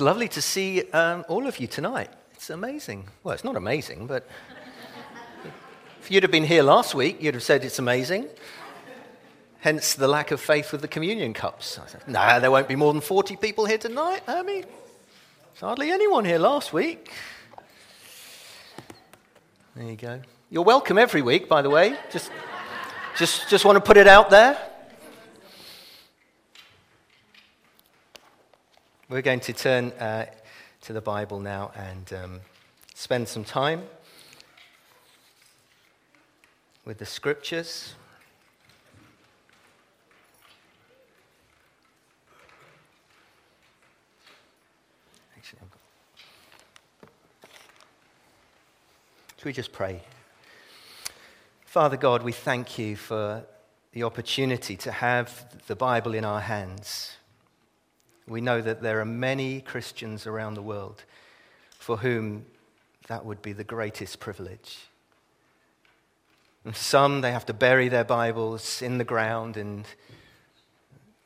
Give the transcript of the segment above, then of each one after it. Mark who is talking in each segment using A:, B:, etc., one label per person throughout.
A: It's lovely to see um, all of you tonight. It's amazing. Well, it's not amazing, but if you'd have been here last week, you'd have said it's amazing. Hence the lack of faith with the communion cups. Said, nah, there won't be more than 40 people here tonight. I mean, there's hardly anyone here last week. There you go. You're welcome every week, by the way. Just, just, just want to put it out there. We're going to turn uh, to the Bible now and um, spend some time with the scriptures. Should we just pray? Father God, we thank you for the opportunity to have the Bible in our hands. We know that there are many Christians around the world for whom that would be the greatest privilege. And some, they have to bury their Bibles in the ground and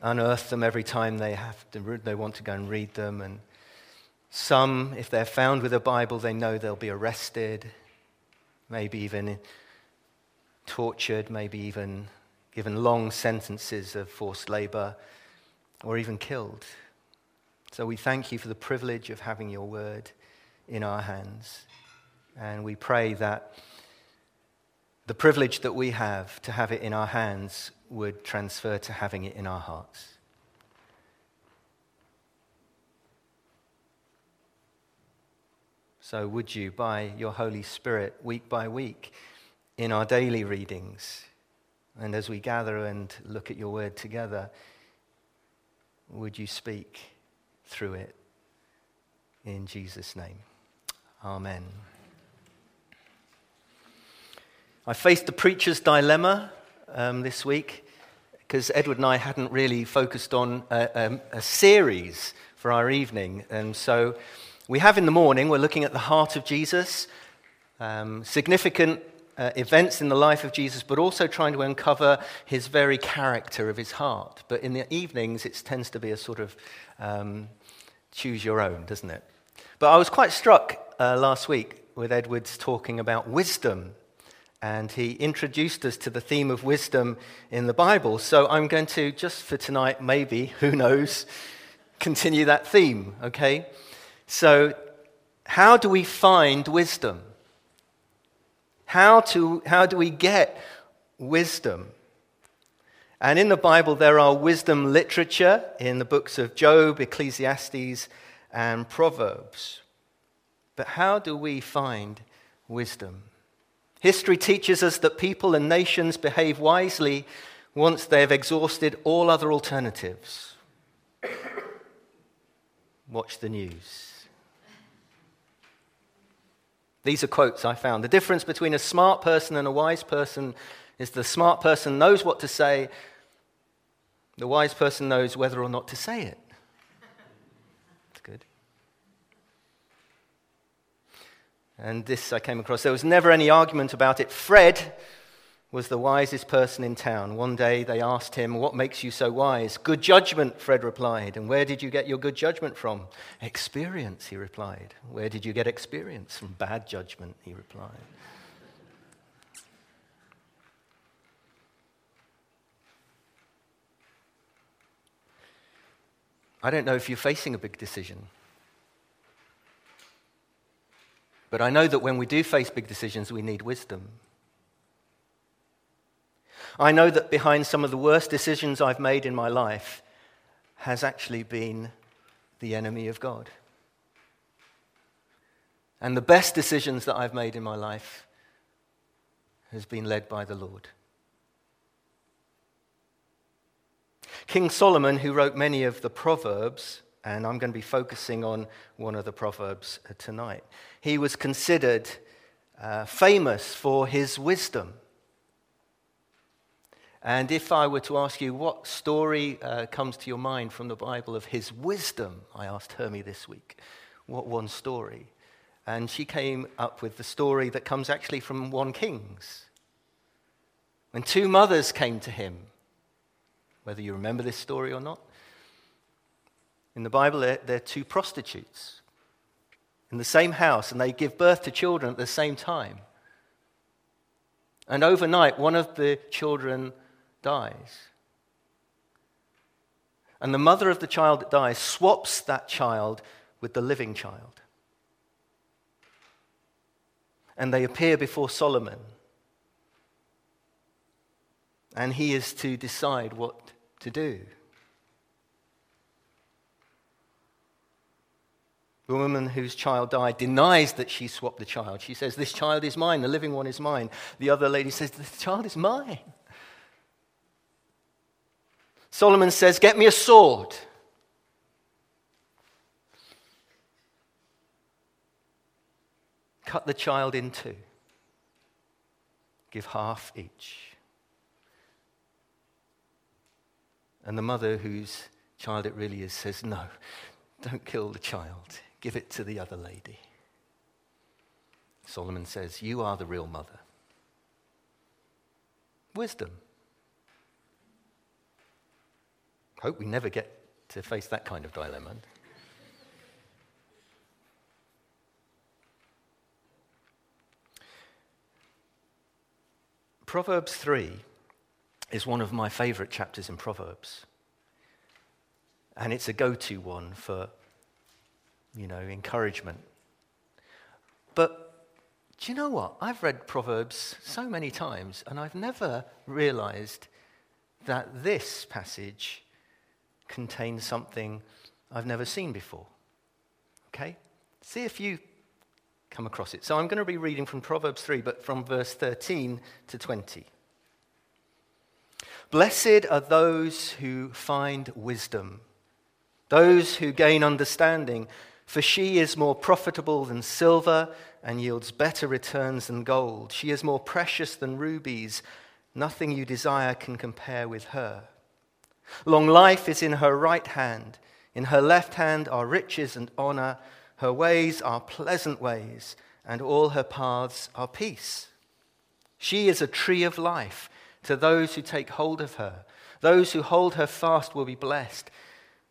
A: unearth them every time they, have to, they want to go and read them. And some, if they're found with a Bible, they know they'll be arrested, maybe even tortured, maybe even given long sentences of forced labor, or even killed. So we thank you for the privilege of having your word in our hands. And we pray that the privilege that we have to have it in our hands would transfer to having it in our hearts. So, would you, by your Holy Spirit, week by week, in our daily readings, and as we gather and look at your word together, would you speak? Through it. In Jesus' name. Amen. I faced the preacher's dilemma um, this week because Edward and I hadn't really focused on a, a, a series for our evening. And so we have in the morning, we're looking at the heart of Jesus, um, significant uh, events in the life of Jesus, but also trying to uncover his very character of his heart. But in the evenings, it tends to be a sort of um, choose your own, doesn't it? But I was quite struck uh, last week with Edwards talking about wisdom. And he introduced us to the theme of wisdom in the Bible. So I'm going to, just for tonight, maybe, who knows, continue that theme, okay? So, how do we find wisdom? How, to, how do we get wisdom? And in the Bible, there are wisdom literature in the books of Job, Ecclesiastes, and Proverbs. But how do we find wisdom? History teaches us that people and nations behave wisely once they have exhausted all other alternatives. Watch the news. These are quotes I found. The difference between a smart person and a wise person is the smart person knows what to say, the wise person knows whether or not to say it. That's good. And this I came across. There was never any argument about it. Fred was the wisest person in town. One day they asked him, What makes you so wise? Good judgment, Fred replied. And where did you get your good judgment from? Experience, he replied. Where did you get experience? From bad judgment, he replied. I don't know if you're facing a big decision. But I know that when we do face big decisions, we need wisdom. I know that behind some of the worst decisions I've made in my life has actually been the enemy of God. And the best decisions that I've made in my life has been led by the Lord. King Solomon, who wrote many of the Proverbs, and I'm going to be focusing on one of the Proverbs uh, tonight, he was considered uh, famous for his wisdom. And if I were to ask you what story uh, comes to your mind from the Bible of his wisdom, I asked Hermie this week, what one story? And she came up with the story that comes actually from 1 Kings. When two mothers came to him whether you remember this story or not. In the Bible, they're, they're two prostitutes in the same house, and they give birth to children at the same time. And overnight, one of the children dies. And the mother of the child that dies swaps that child with the living child. And they appear before Solomon. And he is to decide what to do. The woman whose child died denies that she swapped the child. She says, This child is mine, the living one is mine. The other lady says, The child is mine. Solomon says, Get me a sword. Cut the child in two. Give half each. And the mother, whose child it really is, says, No, don't kill the child. Give it to the other lady. Solomon says, You are the real mother. Wisdom. Hope we never get to face that kind of dilemma. Proverbs 3 is one of my favorite chapters in Proverbs. And it's a go to one for you know, encouragement. But do you know what? I've read Proverbs so many times, and I've never realized that this passage contains something I've never seen before. Okay? See if you come across it. So I'm going to be reading from Proverbs 3, but from verse 13 to 20. Blessed are those who find wisdom, those who gain understanding for she is more profitable than silver and yields better returns than gold. She is more precious than rubies. Nothing you desire can compare with her. Long life is in her right hand. In her left hand are riches and honor. Her ways are pleasant ways, and all her paths are peace. She is a tree of life to those who take hold of her. Those who hold her fast will be blessed.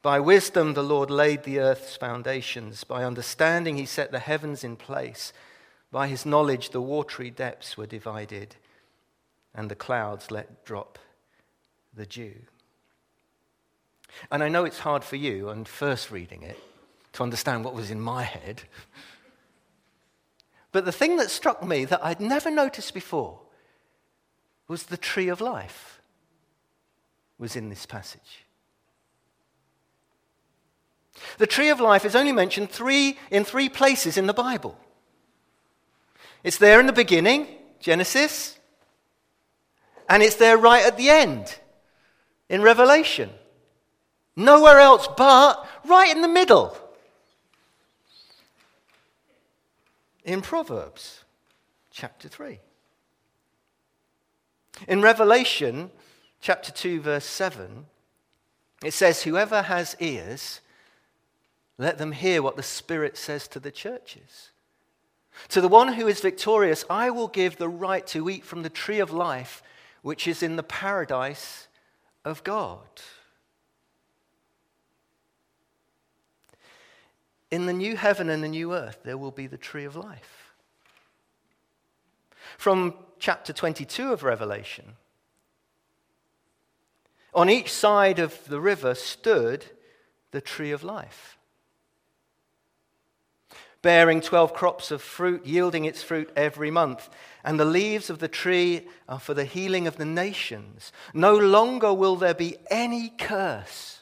A: By wisdom, the Lord laid the earth's foundations. By understanding, he set the heavens in place. By his knowledge, the watery depths were divided, and the clouds let drop the dew. And I know it's hard for you, on first reading it, to understand what was in my head. But the thing that struck me that I'd never noticed before was the tree of life was in this passage. The tree of life is only mentioned three, in three places in the Bible. It's there in the beginning, Genesis, and it's there right at the end in Revelation. Nowhere else but right in the middle in Proverbs chapter 3. In Revelation chapter 2, verse 7, it says, Whoever has ears, let them hear what the Spirit says to the churches. To the one who is victorious, I will give the right to eat from the tree of life, which is in the paradise of God. In the new heaven and the new earth, there will be the tree of life. From chapter 22 of Revelation, on each side of the river stood the tree of life bearing 12 crops of fruit, yielding its fruit every month. And the leaves of the tree are for the healing of the nations. No longer will there be any curse.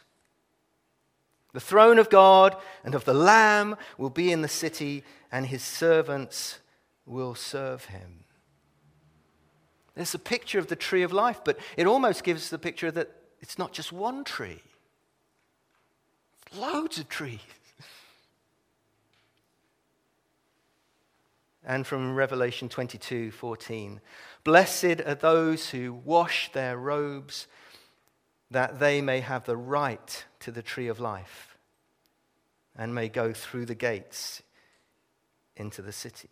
A: The throne of God and of the Lamb will be in the city, and his servants will serve him. There's a picture of the tree of life, but it almost gives the picture that it's not just one tree, loads of trees. and from Revelation 22 14. Blessed are those who wash their robes, that they may have the right to the tree of life and may go through the gates into the city.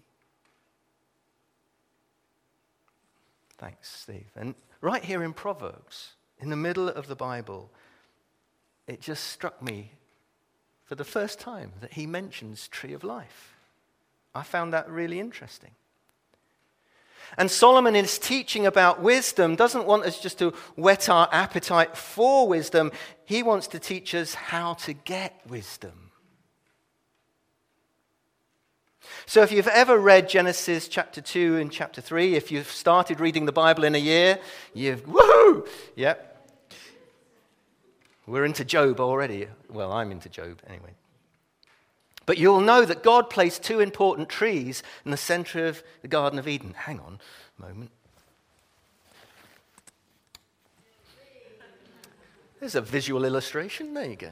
A: Thanks, Steve. And right here in Proverbs, in the middle of the Bible, it just struck me for the first time that he mentions tree of life. I found that really interesting. And Solomon, in his teaching about wisdom, doesn't want us just to whet our appetite for wisdom. He wants to teach us how to get wisdom. So, if you've ever read Genesis chapter 2 and chapter 3, if you've started reading the Bible in a year, you've, woohoo! Yep. We're into Job already. Well, I'm into Job anyway. But you'll know that God placed two important trees in the center of the Garden of Eden. Hang on a moment. There's a visual illustration. There you go.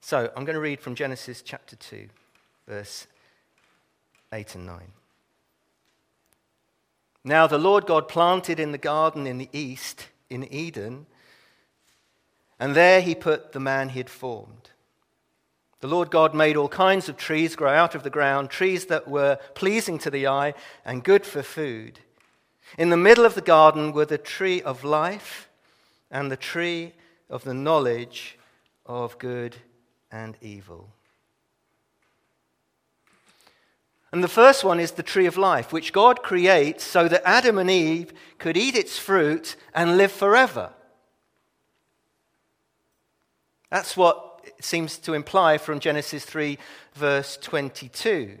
A: So I'm going to read from Genesis chapter 2, verse 8 and 9. Now the Lord God planted in the garden in the east, in Eden, and there he put the man he had formed. The Lord God made all kinds of trees grow out of the ground, trees that were pleasing to the eye and good for food. In the middle of the garden were the tree of life and the tree of the knowledge of good and evil. And the first one is the tree of life, which God creates so that Adam and Eve could eat its fruit and live forever. That's what it seems to imply from Genesis 3, verse 22.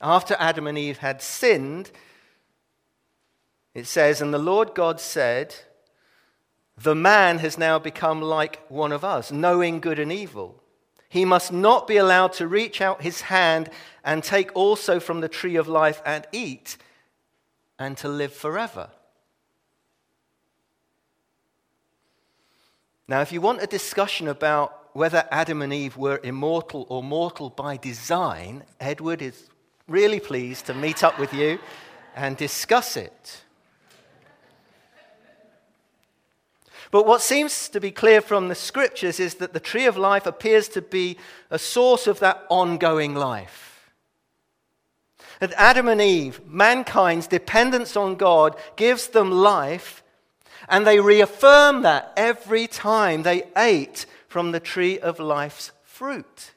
A: After Adam and Eve had sinned, it says, And the Lord God said, The man has now become like one of us, knowing good and evil. He must not be allowed to reach out his hand and take also from the tree of life and eat, and to live forever. Now, if you want a discussion about whether Adam and Eve were immortal or mortal by design, Edward is really pleased to meet up with you and discuss it. But what seems to be clear from the scriptures is that the tree of life appears to be a source of that ongoing life. That Adam and Eve, mankind's dependence on God, gives them life and they reaffirmed that every time they ate from the tree of life's fruit.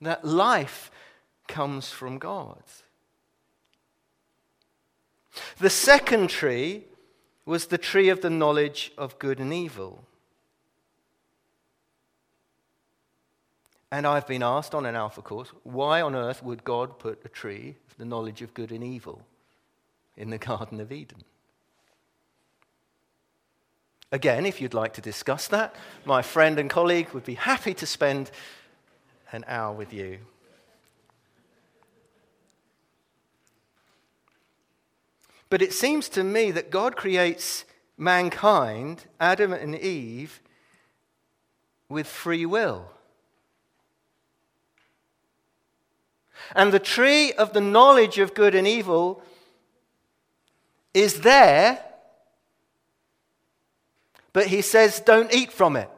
A: That life comes from God. The second tree was the tree of the knowledge of good and evil. And I've been asked on an Alpha course, why on earth would God put a tree of the knowledge of good and evil in the Garden of Eden? Again, if you'd like to discuss that, my friend and colleague would be happy to spend an hour with you. But it seems to me that God creates mankind, Adam and Eve, with free will. And the tree of the knowledge of good and evil is there, but he says, don't eat from it.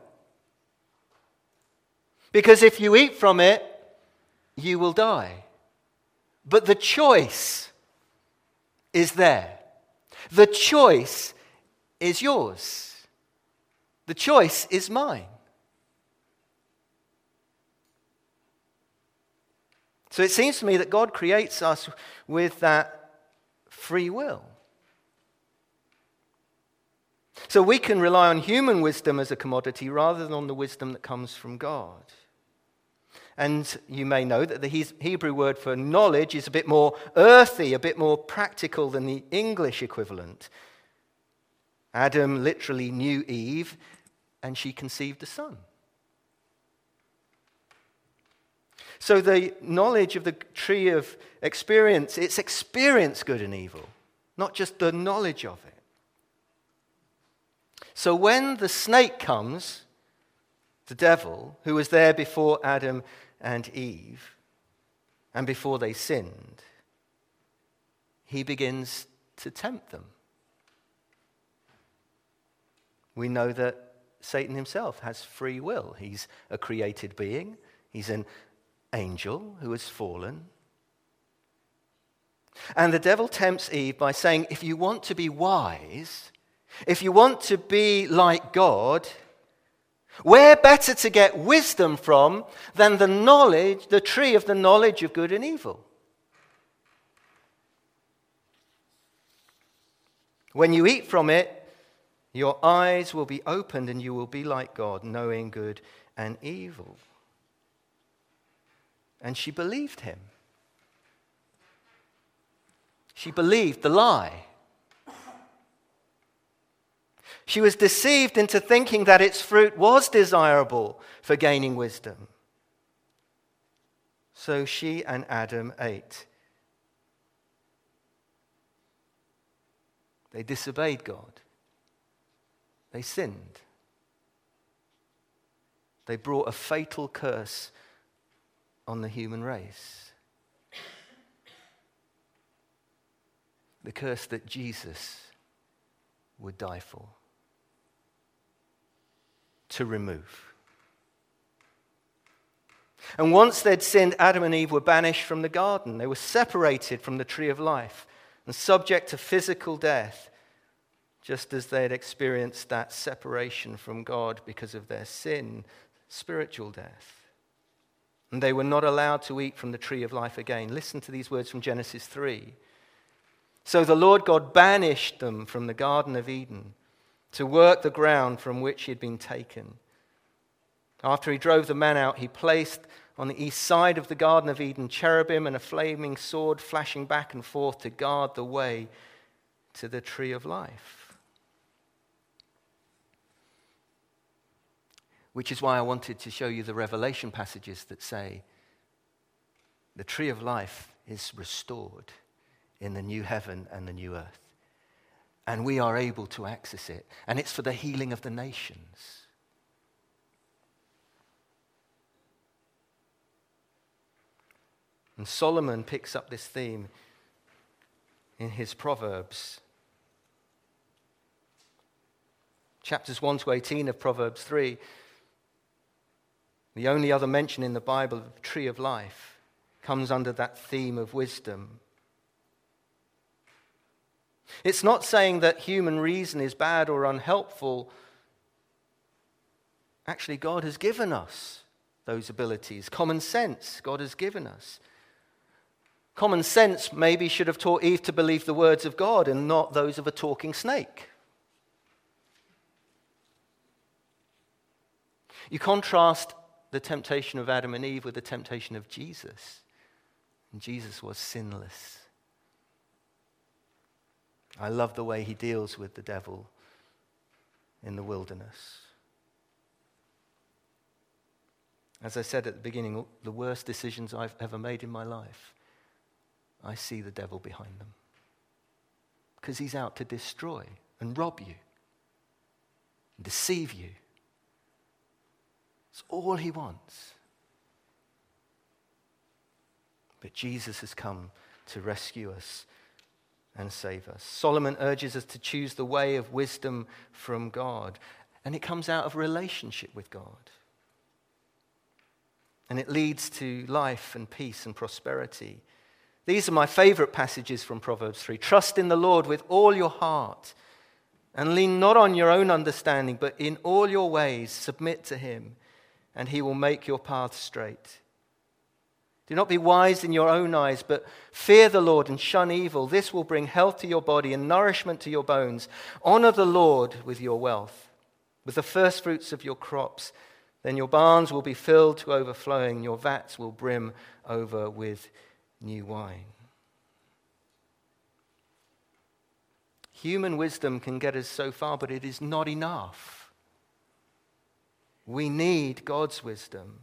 A: Because if you eat from it, you will die. But the choice is there. The choice is yours. The choice is mine. So it seems to me that God creates us with that free will. So we can rely on human wisdom as a commodity rather than on the wisdom that comes from God. And you may know that the Hebrew word for knowledge is a bit more earthy, a bit more practical than the English equivalent. Adam literally knew Eve, and she conceived a son. So the knowledge of the tree of experience, it's experience good and evil, not just the knowledge of it. So when the snake comes, the devil, who was there before Adam and Eve, and before they sinned, he begins to tempt them. We know that Satan himself has free will. He's a created being, he's an angel who has fallen. And the devil tempts Eve by saying, if you want to be wise, if you want to be like God, where better to get wisdom from than the knowledge, the tree of the knowledge of good and evil? When you eat from it, your eyes will be opened and you will be like God, knowing good and evil. And she believed him. She believed the lie. She was deceived into thinking that its fruit was desirable for gaining wisdom. So she and Adam ate. They disobeyed God. They sinned. They brought a fatal curse on the human race. The curse that Jesus would die for, to remove. And once they'd sinned, Adam and Eve were banished from the garden. They were separated from the tree of life and subject to physical death, just as they had experienced that separation from God because of their sin, spiritual death. And they were not allowed to eat from the tree of life again. Listen to these words from Genesis 3. So the Lord God banished them from the Garden of Eden to work the ground from which he had been taken. After he drove the man out, he placed on the east side of the Garden of Eden cherubim and a flaming sword flashing back and forth to guard the way to the tree of life. Which is why I wanted to show you the Revelation passages that say the tree of life is restored in the new heaven and the new earth. And we are able to access it. And it's for the healing of the nations. And Solomon picks up this theme in his Proverbs. Chapters 1 to 18 of Proverbs 3, the only other mention in the Bible of the tree of life, comes under that theme of wisdom. It's not saying that human reason is bad or unhelpful. Actually, God has given us those abilities. Common sense, God has given us. Common sense maybe should have taught Eve to believe the words of God and not those of a talking snake. You contrast the temptation of Adam and Eve with the temptation of Jesus. And Jesus was sinless. I love the way he deals with the devil in the wilderness. As I said at the beginning, the worst decisions I've ever made in my life I see the devil behind them. Because he's out to destroy and rob you, and deceive you. It's all he wants. But Jesus has come to rescue us and save us. Solomon urges us to choose the way of wisdom from God, and it comes out of relationship with God. And it leads to life and peace and prosperity these are my favorite passages from Proverbs 3. Trust in the Lord with all your heart and lean not on your own understanding, but in all your ways submit to him, and he will make your path straight. Do not be wise in your own eyes, but fear the Lord and shun evil. This will bring health to your body and nourishment to your bones. Honor the Lord with your wealth, with the first fruits of your crops. Then your barns will be filled to overflowing, your vats will brim over with new wine. Human wisdom can get us so far, but it is not enough. We need God's wisdom.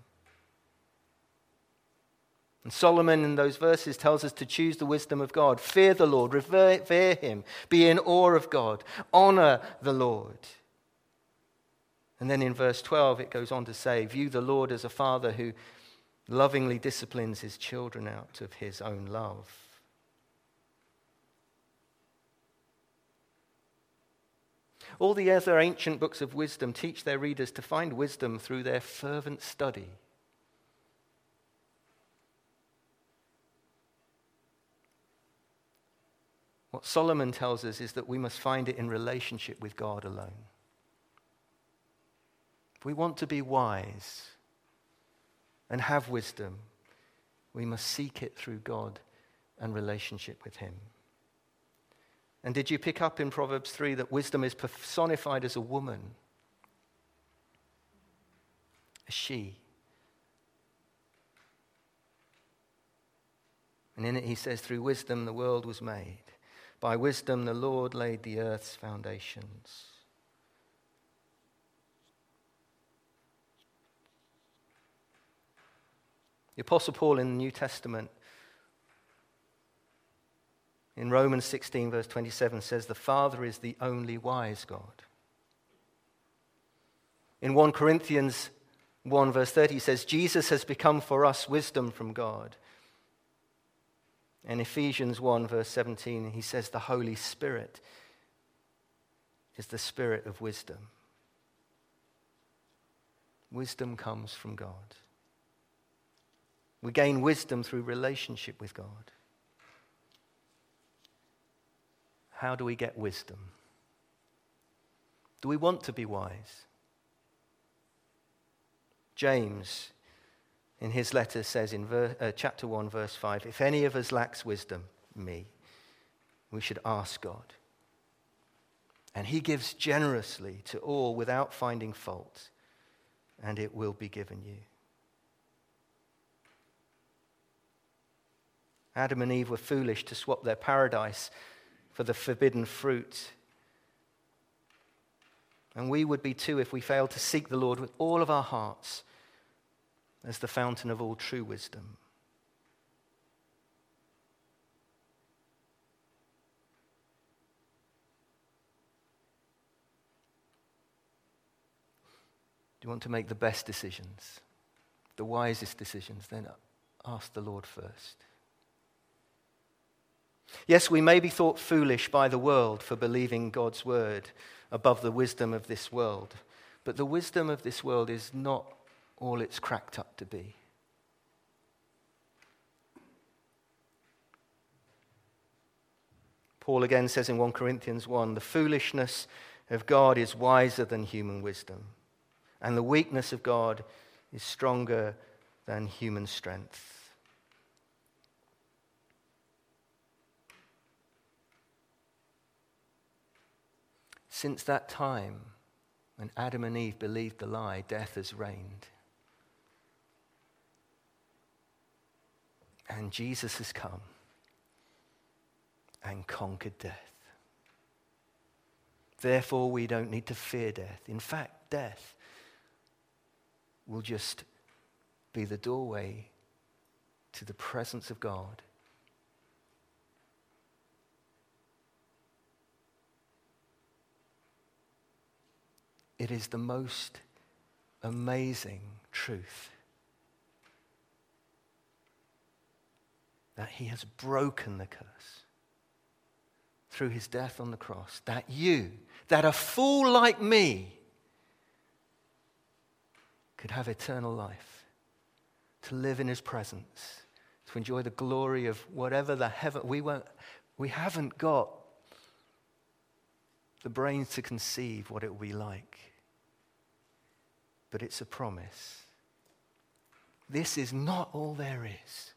A: And Solomon in those verses tells us to choose the wisdom of God. Fear the Lord, revere him, be in awe of God, honor the Lord. And then in verse 12, it goes on to say, View the Lord as a father who lovingly disciplines his children out of his own love. All the other ancient books of wisdom teach their readers to find wisdom through their fervent study. What Solomon tells us is that we must find it in relationship with God alone. If we want to be wise and have wisdom, we must seek it through God and relationship with Him. And did you pick up in Proverbs 3 that wisdom is personified as a woman? A she. And in it he says, Through wisdom the world was made. By wisdom the Lord laid the earth's foundations. The Apostle Paul in the New Testament, in Romans 16, verse 27, says, The Father is the only wise God. In 1 Corinthians 1, verse 30, he says, Jesus has become for us wisdom from God. In Ephesians 1, verse 17, he says, The Holy Spirit is the spirit of wisdom. Wisdom comes from God. We gain wisdom through relationship with God. How do we get wisdom? Do we want to be wise? James, in his letter, says in uh, chapter 1, verse 5 If any of us lacks wisdom, me, we should ask God. And he gives generously to all without finding fault, and it will be given you. Adam and Eve were foolish to swap their paradise for the forbidden fruit. And we would be too if we failed to seek the Lord with all of our hearts as the fountain of all true wisdom. Do you want to make the best decisions, the wisest decisions? Then ask the Lord first. Yes, we may be thought foolish by the world for believing God's word above the wisdom of this world, but the wisdom of this world is not all it's cracked up to be. Paul again says in 1 Corinthians 1 the foolishness of God is wiser than human wisdom, and the weakness of God is stronger than human strength. Since that time, when Adam and Eve believed the lie, death has reigned. And Jesus has come and conquered death. Therefore, we don't need to fear death. In fact, death will just be the doorway to the presence of God It is the most amazing truth that he has broken the curse through his death on the cross. That you, that a fool like me, could have eternal life, to live in his presence, to enjoy the glory of whatever the heaven. We, won't, we haven't got the brains to conceive what it will be like but it's a promise. This is not all there is.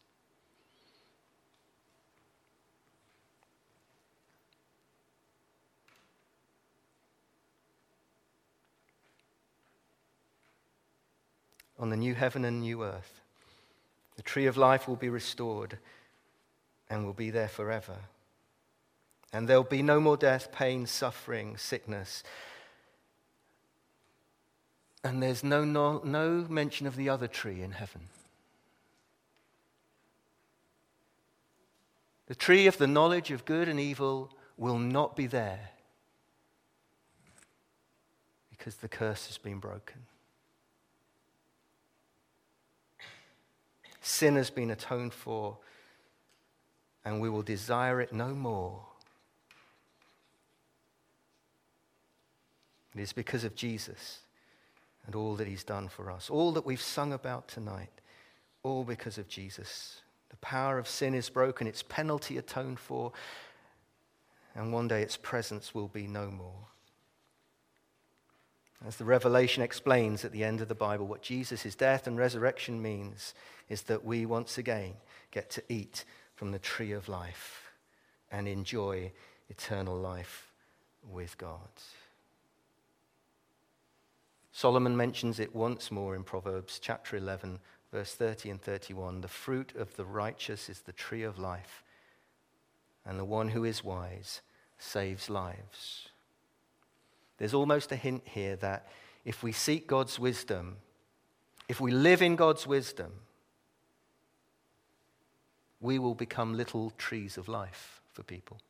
A: On the new heaven and new earth, the tree of life will be restored and will be there forever. And there'll be no more death, pain, suffering, sickness and there's no, no, no mention of the other tree in heaven. The tree of the knowledge of good and evil will not be there because the curse has been broken. Sin has been atoned for, and we will desire it no more. It is because of Jesus and all that he's done for us. All that we've sung about tonight, all because of Jesus. The power of sin is broken, its penalty atoned for, and one day its presence will be no more. As the Revelation explains at the end of the Bible, what Jesus' death and resurrection means is that we once again get to eat from the tree of life and enjoy eternal life with God. Solomon mentions it once more in Proverbs chapter 11, verse 30 and 31. The fruit of the righteous is the tree of life, and the one who is wise saves lives. There's almost a hint here that if we seek God's wisdom, if we live in God's wisdom, we will become little trees of life for people.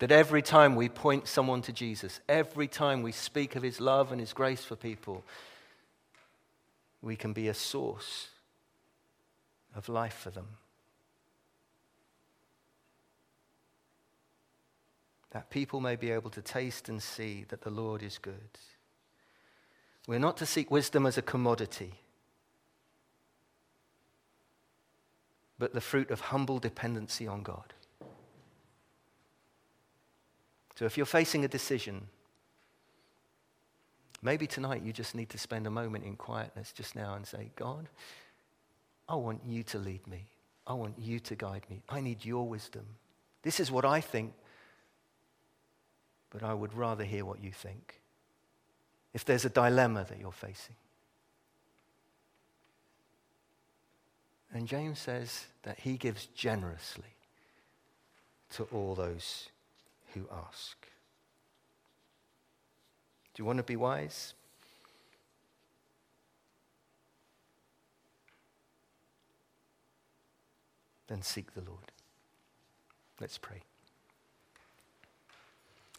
A: That every time we point someone to Jesus, every time we speak of his love and his grace for people, we can be a source of life for them. that people may be able to taste and see that the Lord is good. We're not to seek wisdom as a commodity, but the fruit of humble dependency on God. So if you're facing a decision, maybe tonight you just need to spend a moment in quietness just now and say, God, I want you to lead me. I want you to guide me. I need your wisdom. This is what I think but I would rather hear what you think. If there's a dilemma that you're facing. And James says that he gives generously to all those who ask. Do you want to be wise? Then seek the Lord. Let's pray.